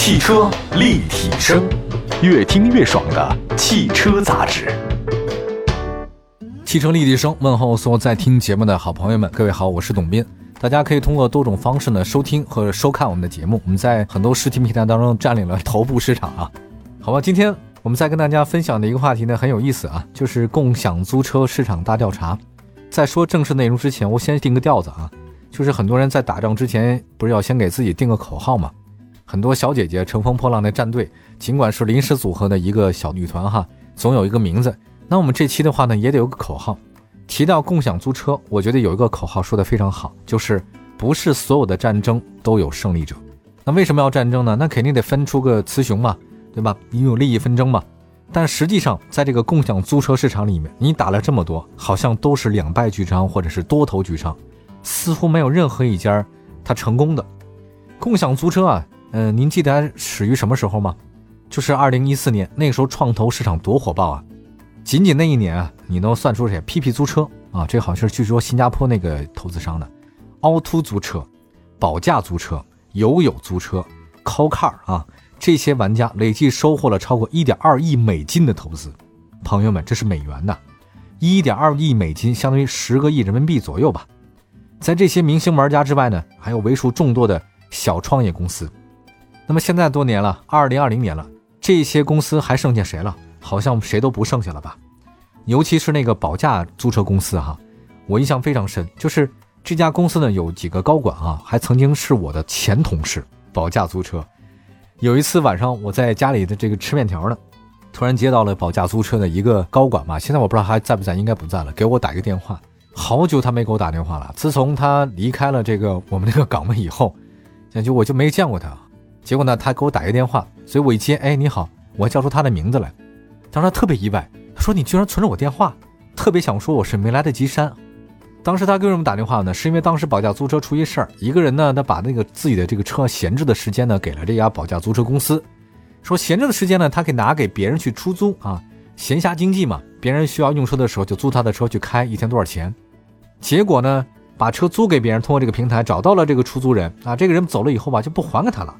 汽车立体声，越听越爽的汽车杂志。汽车立体声问候所有在听节目的好朋友们，各位好，我是董斌。大家可以通过多种方式呢收听和收看我们的节目，我们在很多视听平台当中占领了头部市场啊。好吧，今天我们再跟大家分享的一个话题呢很有意思啊，就是共享租车市场大调查。在说正式内容之前，我先定个调子啊，就是很多人在打仗之前不是要先给自己定个口号吗？很多小姐姐乘风破浪的战队，尽管是临时组合的一个小女团哈，总有一个名字。那我们这期的话呢，也得有个口号。提到共享租车，我觉得有一个口号说的非常好，就是不是所有的战争都有胜利者。那为什么要战争呢？那肯定得分出个雌雄嘛，对吧？你有利益纷争嘛。但实际上，在这个共享租车市场里面，你打了这么多，好像都是两败俱伤，或者是多头俱伤，似乎没有任何一家它成功的。共享租车啊。嗯，您记得始于什么时候吗？就是二零一四年，那个时候创投市场多火爆啊！仅仅那一年啊，你能算出谁？P P 租车啊，这好像是据说新加坡那个投资商的，凹凸租车、保价租车、友友租车、CoCar 啊，这些玩家累计收获了超过一点二亿美金的投资。朋友们，这是美元呐，一点二亿美金相当于十个亿人民币左右吧。在这些明星玩家之外呢，还有为数众多的小创业公司。那么现在多年了，二零二零年了，这些公司还剩下谁了？好像谁都不剩下了吧？尤其是那个保价租车公司哈，我印象非常深，就是这家公司呢有几个高管啊，还曾经是我的前同事。保价租车，有一次晚上我在家里的这个吃面条呢，突然接到了保价租车的一个高管嘛，现在我不知道还在不在，应该不在了，给我打一个电话，好久他没给我打电话了。自从他离开了这个我们这个岗位以后，感觉我就没见过他。结果呢，他给我打一个电话，所以我一接，哎，你好，我叫出他的名字来。当时他特别意外，他说你居然存着我电话，特别想说我是没来得及删。当时他给我们打电话呢，是因为当时保价租车出一事儿，一个人呢，他把那个自己的这个车闲置的时间呢，给了这家保价租车公司，说闲置的时间呢，他可以拿给别人去出租啊，闲暇经济嘛，别人需要用车的时候就租他的车去开，一天多少钱？结果呢，把车租给别人，通过这个平台找到了这个出租人啊，这个人走了以后吧，就不还给他了。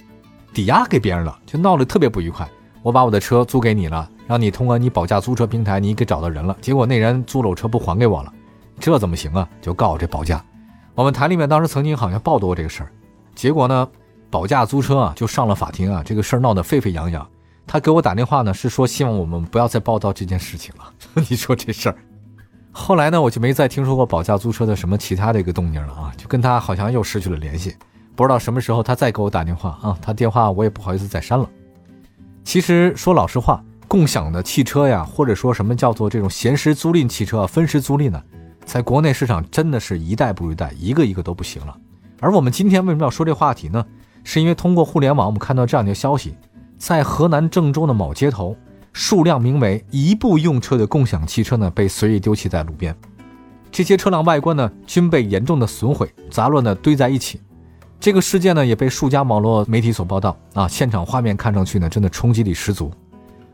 抵押给别人了，就闹得特别不愉快。我把我的车租给你了，让你通过你保价租车平台，你给找到人了。结果那人租了我车不还给我了，这怎么行啊？就告这保价。我们台里面当时曾经好像报道过这个事儿，结果呢，保价租车啊就上了法庭啊，这个事儿闹得沸沸扬扬。他给我打电话呢，是说希望我们不要再报道这件事情了。你说这事儿，后来呢，我就没再听说过保价租车的什么其他的一个动静了啊，就跟他好像又失去了联系。不知道什么时候他再给我打电话啊？他电话我也不好意思再删了。其实说老实话，共享的汽车呀，或者说什么叫做这种闲时租赁汽车、分时租赁呢，在国内市场真的是一代不如一代，一个一个都不行了。而我们今天为什么要说这话题呢？是因为通过互联网，我们看到这样一个消息：在河南郑州的某街头，数辆名为“一部用车”的共享汽车呢，被随意丢弃在路边。这些车辆外观呢，均被严重的损毁，杂乱的堆在一起。这个事件呢，也被数家网络媒体所报道啊。现场画面看上去呢，真的冲击力十足。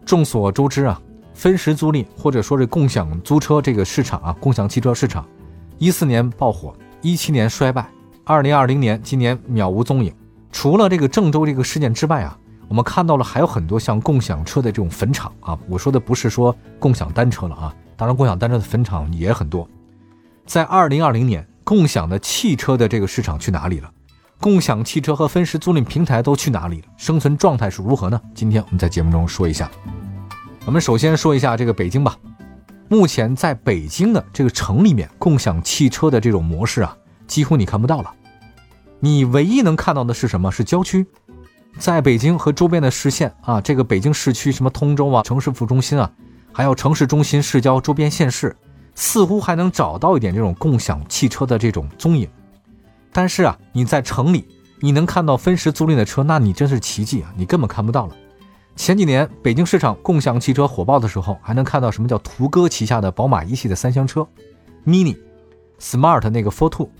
众所周知啊，分时租赁或者说是共享租车这个市场啊，共享汽车市场，一四年爆火，一七年衰败，二零二零年今年渺无踪影。除了这个郑州这个事件之外啊，我们看到了还有很多像共享车的这种坟场啊。我说的不是说共享单车了啊，当然共享单车的坟场也很多。在二零二零年，共享的汽车的这个市场去哪里了？共享汽车和分时租赁平台都去哪里了？生存状态是如何呢？今天我们在节目中说一下。我们首先说一下这个北京吧。目前在北京的这个城里面，共享汽车的这种模式啊，几乎你看不到了。你唯一能看到的是什么？是郊区。在北京和周边的市县啊，这个北京市区什么通州啊、城市副中心啊，还有城市中心、市郊周边县市，似乎还能找到一点这种共享汽车的这种踪影。但是啊，你在城里，你能看到分时租赁的车，那你真是奇迹啊！你根本看不到了。前几年北京市场共享汽车火爆的时候，还能看到什么叫途歌旗下的宝马一系的三厢车，Mini、Smart 那个 f o r Two。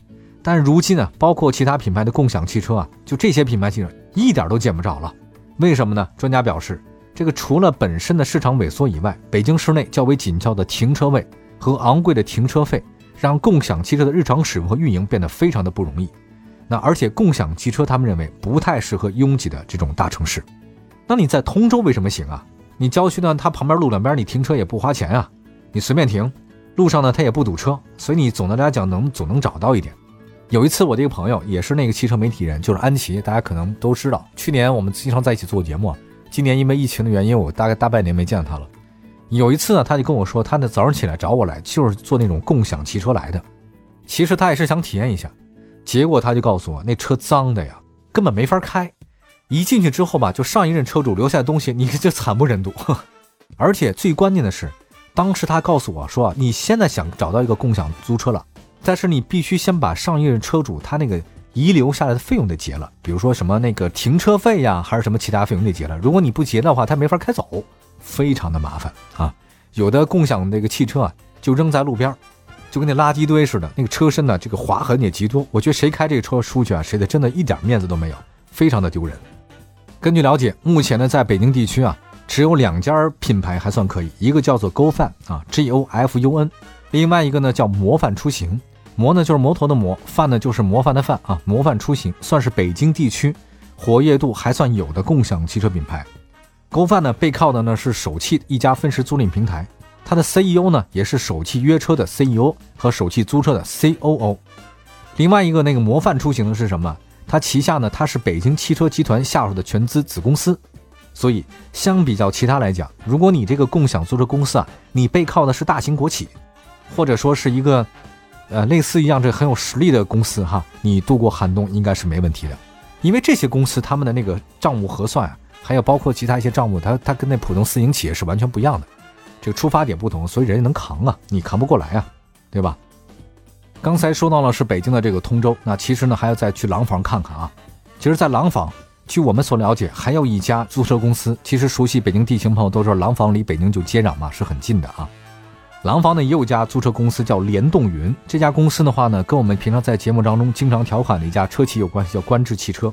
但如今呢，包括其他品牌的共享汽车啊，就这些品牌汽车一点都见不着了。为什么呢？专家表示，这个除了本身的市场萎缩以外，北京市内较为紧俏的停车位和昂贵的停车费。让共享汽车的日常使用和运营变得非常的不容易。那而且共享汽车，他们认为不太适合拥挤的这种大城市。那你在通州为什么行啊？你郊区呢，它旁边路两边你停车也不花钱啊，你随便停，路上呢它也不堵车，所以你总的来讲能总能找到一点。有一次我的一个朋友也是那个汽车媒体人，就是安琪，大家可能都知道，去年我们经常在一起做节目，今年因为疫情的原因，我大概大半年没见他了。有一次呢，他就跟我说，他呢早上起来找我来，就是坐那种共享汽车来的。其实他也是想体验一下，结果他就告诉我，那车脏的呀，根本没法开。一进去之后吧，就上一任车主留下的东西，你这惨不忍睹。而且最关键的是，当时他告诉我说，你现在想找到一个共享租车了，但是你必须先把上一任车主他那个遗留下来的费用得结了，比如说什么那个停车费呀，还是什么其他费用得结了。如果你不结的话，他没法开走，非常的麻烦啊。有的共享那个汽车啊，就扔在路边。就跟那垃圾堆似的，那个车身呢，这个划痕也极多。我觉得谁开这个车出去啊，谁的真的一点面子都没有，非常的丢人。根据了解，目前呢，在北京地区啊，只有两家品牌还算可以，一个叫做 GoFun 啊，G O F U N，另外一个呢叫模范出行。模呢就是摩托的模，范呢就是模范的范啊，模范出行算是北京地区活跃度还算有的共享汽车品牌。GoFun 呢背靠的呢是首汽一家分时租赁平台。它的 CEO 呢，也是首汽约车的 CEO 和首汽租车的 COO。另外一个那个模范出行的是什么？它旗下呢，它是北京汽车集团下属的全资子公司。所以相比较其他来讲，如果你这个共享租车公司啊，你背靠的是大型国企，或者说是一个呃类似一样这很有实力的公司哈，你度过寒冬应该是没问题的。因为这些公司他们的那个账目核算啊，还有包括其他一些账目，它它跟那普通私营企业是完全不一样的。这个出发点不同，所以人家能扛啊，你扛不过来啊，对吧？刚才说到了是北京的这个通州，那其实呢还要再去廊坊看看啊。其实，在廊坊，据我们所了解，还有一家租车公司。其实熟悉北京地形朋友都知道，廊坊离北京就接壤嘛，是很近的啊。廊坊呢也有家租车公司叫联动云，这家公司的话呢，跟我们平常在节目当中经常调侃的一家车企有关系，叫观致汽车。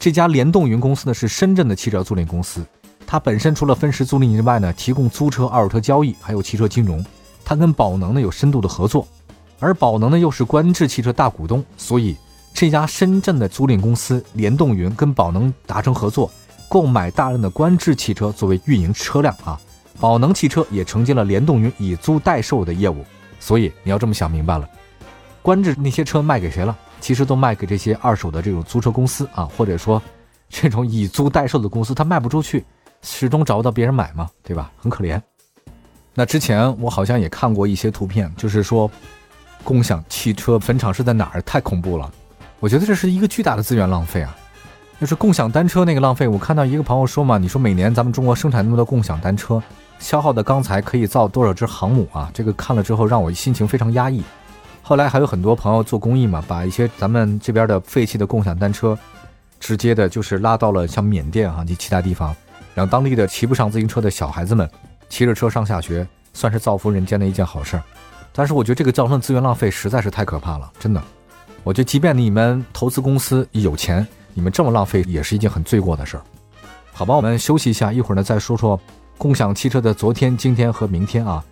这家联动云公司呢是深圳的汽车租赁公司。它本身除了分时租赁之外呢，提供租车、二手车交易，还有汽车金融。它跟宝能呢有深度的合作，而宝能呢又是观致汽车大股东，所以这家深圳的租赁公司联动云跟宝能达成合作，购买大量的观致汽车作为运营车辆啊。宝能汽车也承接了联动云以租代售的业务，所以你要这么想明白了，观致那些车卖给谁了？其实都卖给这些二手的这种租车公司啊，或者说这种以租代售的公司，它卖不出去。始终找不到别人买嘛，对吧？很可怜。那之前我好像也看过一些图片，就是说共享汽车坟场是在哪儿？太恐怖了！我觉得这是一个巨大的资源浪费啊。就是共享单车那个浪费，我看到一个朋友说嘛，你说每年咱们中国生产那么多共享单车，消耗的钢材可以造多少只航母啊？这个看了之后让我心情非常压抑。后来还有很多朋友做公益嘛，把一些咱们这边的废弃的共享单车，直接的就是拉到了像缅甸啊及其他地方。让当地的骑不上自行车的小孩子们骑着车上下学，算是造福人间的一件好事儿。但是我觉得这个造成的资源浪费实在是太可怕了，真的。我觉得即便你们投资公司有钱，你们这么浪费也是一件很罪过的事儿。好吧，我们休息一下，一会儿呢再说说共享汽车的昨天、今天和明天啊。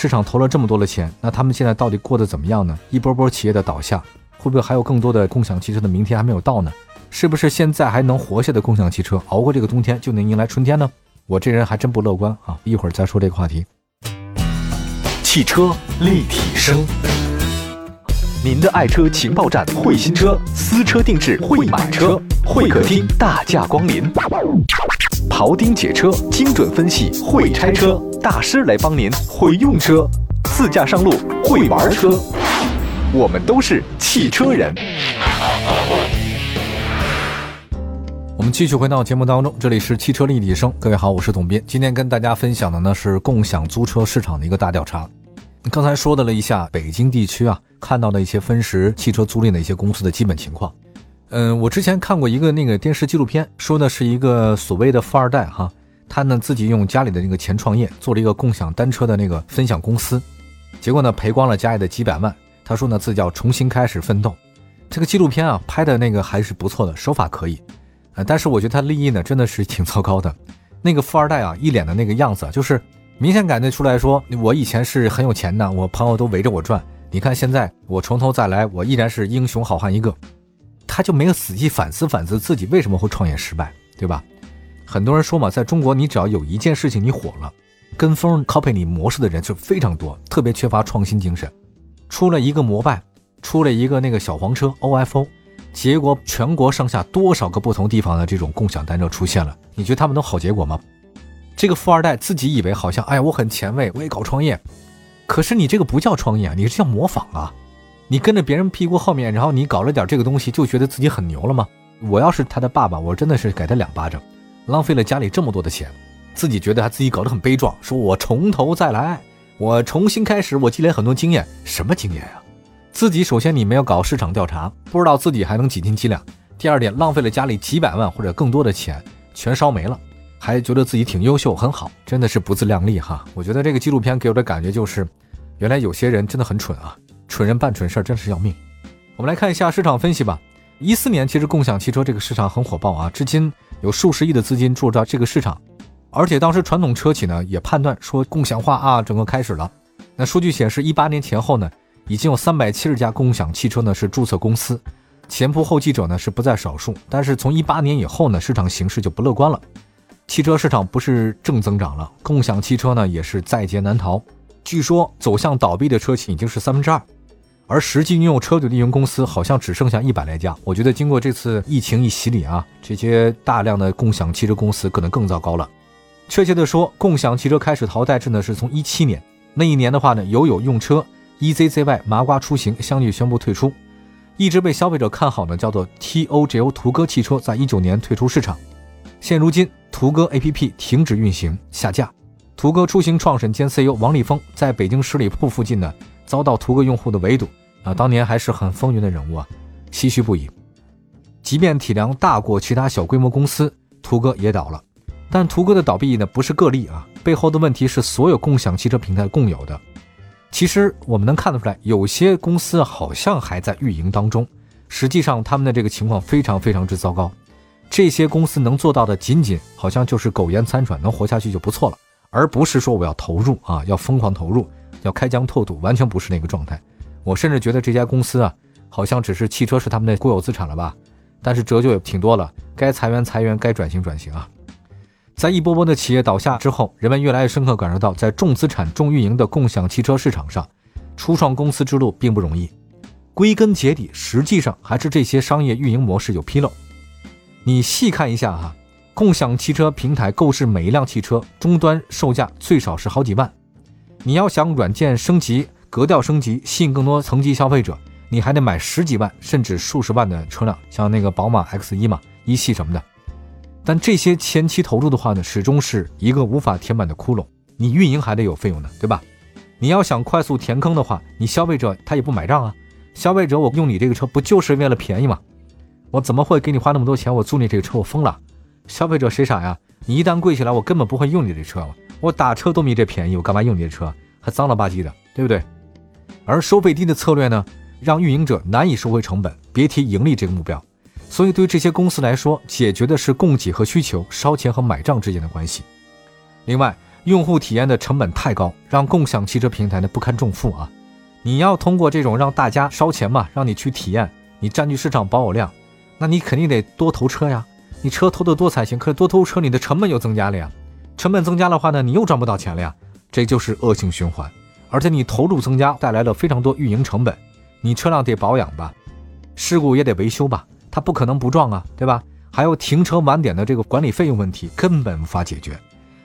市场投了这么多的钱，那他们现在到底过得怎么样呢？一波波企业的倒下，会不会还有更多的共享汽车的明天还没有到呢？是不是现在还能活下的共享汽车，熬过这个冬天就能迎来春天呢？我这人还真不乐观啊！一会儿再说这个话题。汽车立体声，您的爱车情报站，会新车，私车定制，会买车，会客厅大驾光临，庖丁解车，精准分析，会拆车大师来帮您，会用车，自驾上路，会玩车，我们都是汽车人。我们继续回到节目当中，这里是汽车立体声。各位好，我是董斌。今天跟大家分享的呢是共享租车市场的一个大调查。刚才说的了一下北京地区啊，看到的一些分时汽车租赁的一些公司的基本情况。嗯，我之前看过一个那个电视纪录片，说的是一个所谓的富二代哈，他呢自己用家里的那个钱创业，做了一个共享单车的那个分享公司，结果呢赔光了家里的几百万。他说呢自己要重新开始奋斗。这个纪录片啊拍的那个还是不错的，手法可以。啊但是我觉得他利益呢真的是挺糟糕的，那个富二代啊，一脸的那个样子，就是明显感觉出来说，我以前是很有钱的，我朋友都围着我转，你看现在我从头再来，我依然是英雄好汉一个。他就没有仔细反思反思自己为什么会创业失败，对吧？很多人说嘛，在中国，你只要有一件事情你火了，跟风 copy 你模式的人就非常多，特别缺乏创新精神。出了一个摩拜，出了一个那个小黄车 OFO，结果全国上下多少个不同地方的这种共享单车出现了，你觉得他们都好结果吗？这个富二代自己以为好像，哎，我很前卫，我也搞创业，可是你这个不叫创业啊，你是叫模仿啊。你跟着别人屁股后面，然后你搞了点这个东西，就觉得自己很牛了吗？我要是他的爸爸，我真的是给他两巴掌，浪费了家里这么多的钱，自己觉得他自己搞得很悲壮，说我从头再来，我重新开始，我积累很多经验，什么经验啊？自己首先你没有搞市场调查，不知道自己还能几斤几两；第二点，浪费了家里几百万或者更多的钱，全烧没了，还觉得自己挺优秀很好，真的是不自量力哈！我觉得这个纪录片给我的感觉就是，原来有些人真的很蠢啊。蠢人办蠢事儿真是要命。我们来看一下市场分析吧。一四年其实共享汽车这个市场很火爆啊，至今有数十亿的资金注入到这个市场，而且当时传统车企呢也判断说共享化啊整个开始了。那数据显示，一八年前后呢，已经有三百七十家共享汽车呢是注册公司，前仆后继者呢是不在少数。但是从一八年以后呢，市场形势就不乐观了，汽车市场不是正增长了，共享汽车呢也是在劫难逃。据说走向倒闭的车企已经是三分之二。而实际拥有车队的运营公司好像只剩下一百来家。我觉得经过这次疫情一洗礼啊，这些大量的共享汽车公司可能更糟糕了。确切的说，共享汽车开始淘汰制呢是从一七年那一年的话呢，友友用车、EZZY、麻瓜出行相继宣布退出。一直被消费者看好呢叫做 TOGO 途歌汽车，在一九年退出市场。现如今，途歌 APP 停止运行下架。途歌出行创始人兼 CEO 王立峰在北京十里铺附近呢。遭到途歌用户的围堵啊！当年还是很风云的人物啊，唏嘘不已。即便体量大过其他小规模公司，途歌也倒了。但途歌的倒闭呢，不是个例啊，背后的问题是所有共享汽车平台共有的。其实我们能看得出来，有些公司好像还在运营当中，实际上他们的这个情况非常非常之糟糕。这些公司能做到的，仅仅好像就是苟延残喘，能活下去就不错了，而不是说我要投入啊，要疯狂投入。要开疆拓土，完全不是那个状态。我甚至觉得这家公司啊，好像只是汽车是他们的国有资产了吧？但是折旧也挺多了，该裁员裁员，该转型转型啊。在一波波的企业倒下之后，人们越来越深刻感受到，在重资产、重运营的共享汽车市场上，初创公司之路并不容易。归根结底，实际上还是这些商业运营模式有纰漏。你细看一下哈，共享汽车平台购置每一辆汽车终端售价最少是好几万。你要想软件升级、格调升级，吸引更多层级消费者，你还得买十几万甚至数十万的车辆，像那个宝马 X 一嘛、一系什么的。但这些前期投入的话呢，始终是一个无法填满的窟窿。你运营还得有费用呢，对吧？你要想快速填坑的话，你消费者他也不买账啊。消费者，我用你这个车不就是为了便宜吗？我怎么会给你花那么多钱？我租你这个车，我疯了。消费者谁傻呀？你一旦贵起来，我根本不会用你这车了。我打车都没这便宜，我干嘛用你的车？还脏了吧唧的，对不对？而收费低的策略呢，让运营者难以收回成本，别提盈利这个目标。所以对这些公司来说，解决的是供给和需求、烧钱和买账之间的关系。另外，用户体验的成本太高，让共享汽车平台呢不堪重负啊！你要通过这种让大家烧钱嘛，让你去体验，你占据市场保有量，那你肯定得多投车呀。你车偷得多才行，可是多偷车，你的成本又增加了呀。成本增加的话呢，你又赚不到钱了呀，这就是恶性循环。而且你投入增加，带来了非常多运营成本，你车辆得保养吧，事故也得维修吧，它不可能不撞啊，对吧？还有停车晚点的这个管理费用问题，根本无法解决。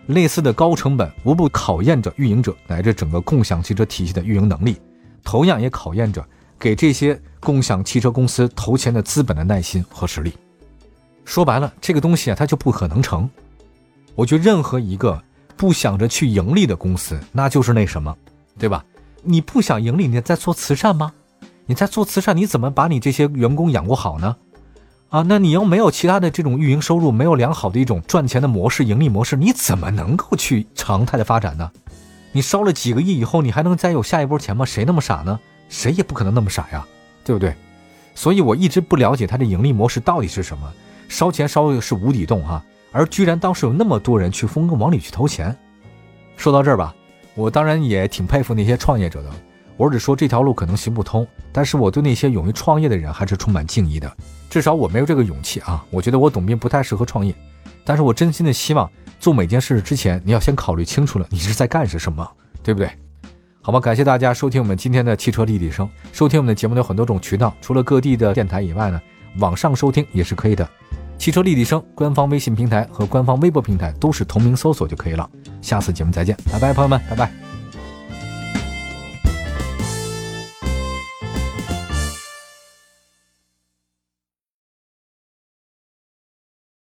类似的高成本，无不考验着运营者乃至整个共享汽车体系的运营能力，同样也考验着给这些共享汽车公司投钱的资本的耐心和实力。说白了，这个东西啊，它就不可能成。我觉得任何一个不想着去盈利的公司，那就是那什么，对吧？你不想盈利，你在做慈善吗？你在做慈善，你怎么把你这些员工养活好呢？啊，那你又没有其他的这种运营收入，没有良好的一种赚钱的模式、盈利模式，你怎么能够去常态的发展呢？你烧了几个亿以后，你还能再有下一波钱吗？谁那么傻呢？谁也不可能那么傻呀，对不对？所以我一直不了解它的盈利模式到底是什么，烧钱烧的是无底洞哈。而居然当时有那么多人去蜂拥往里去投钱，说到这儿吧，我当然也挺佩服那些创业者的。我只说这条路可能行不通，但是我对那些勇于创业的人还是充满敬意的。至少我没有这个勇气啊！我觉得我董斌不太适合创业，但是我真心的希望做每件事之前，你要先考虑清楚了你是在干些什么，对不对？好吧，感谢大家收听我们今天的汽车立体声。收听我们的节目有很多种渠道，除了各地的电台以外呢，网上收听也是可以的。汽车立体声官方微信平台和官方微博平台都是同名搜索就可以了。下次节目再见，拜拜，朋友们，拜拜。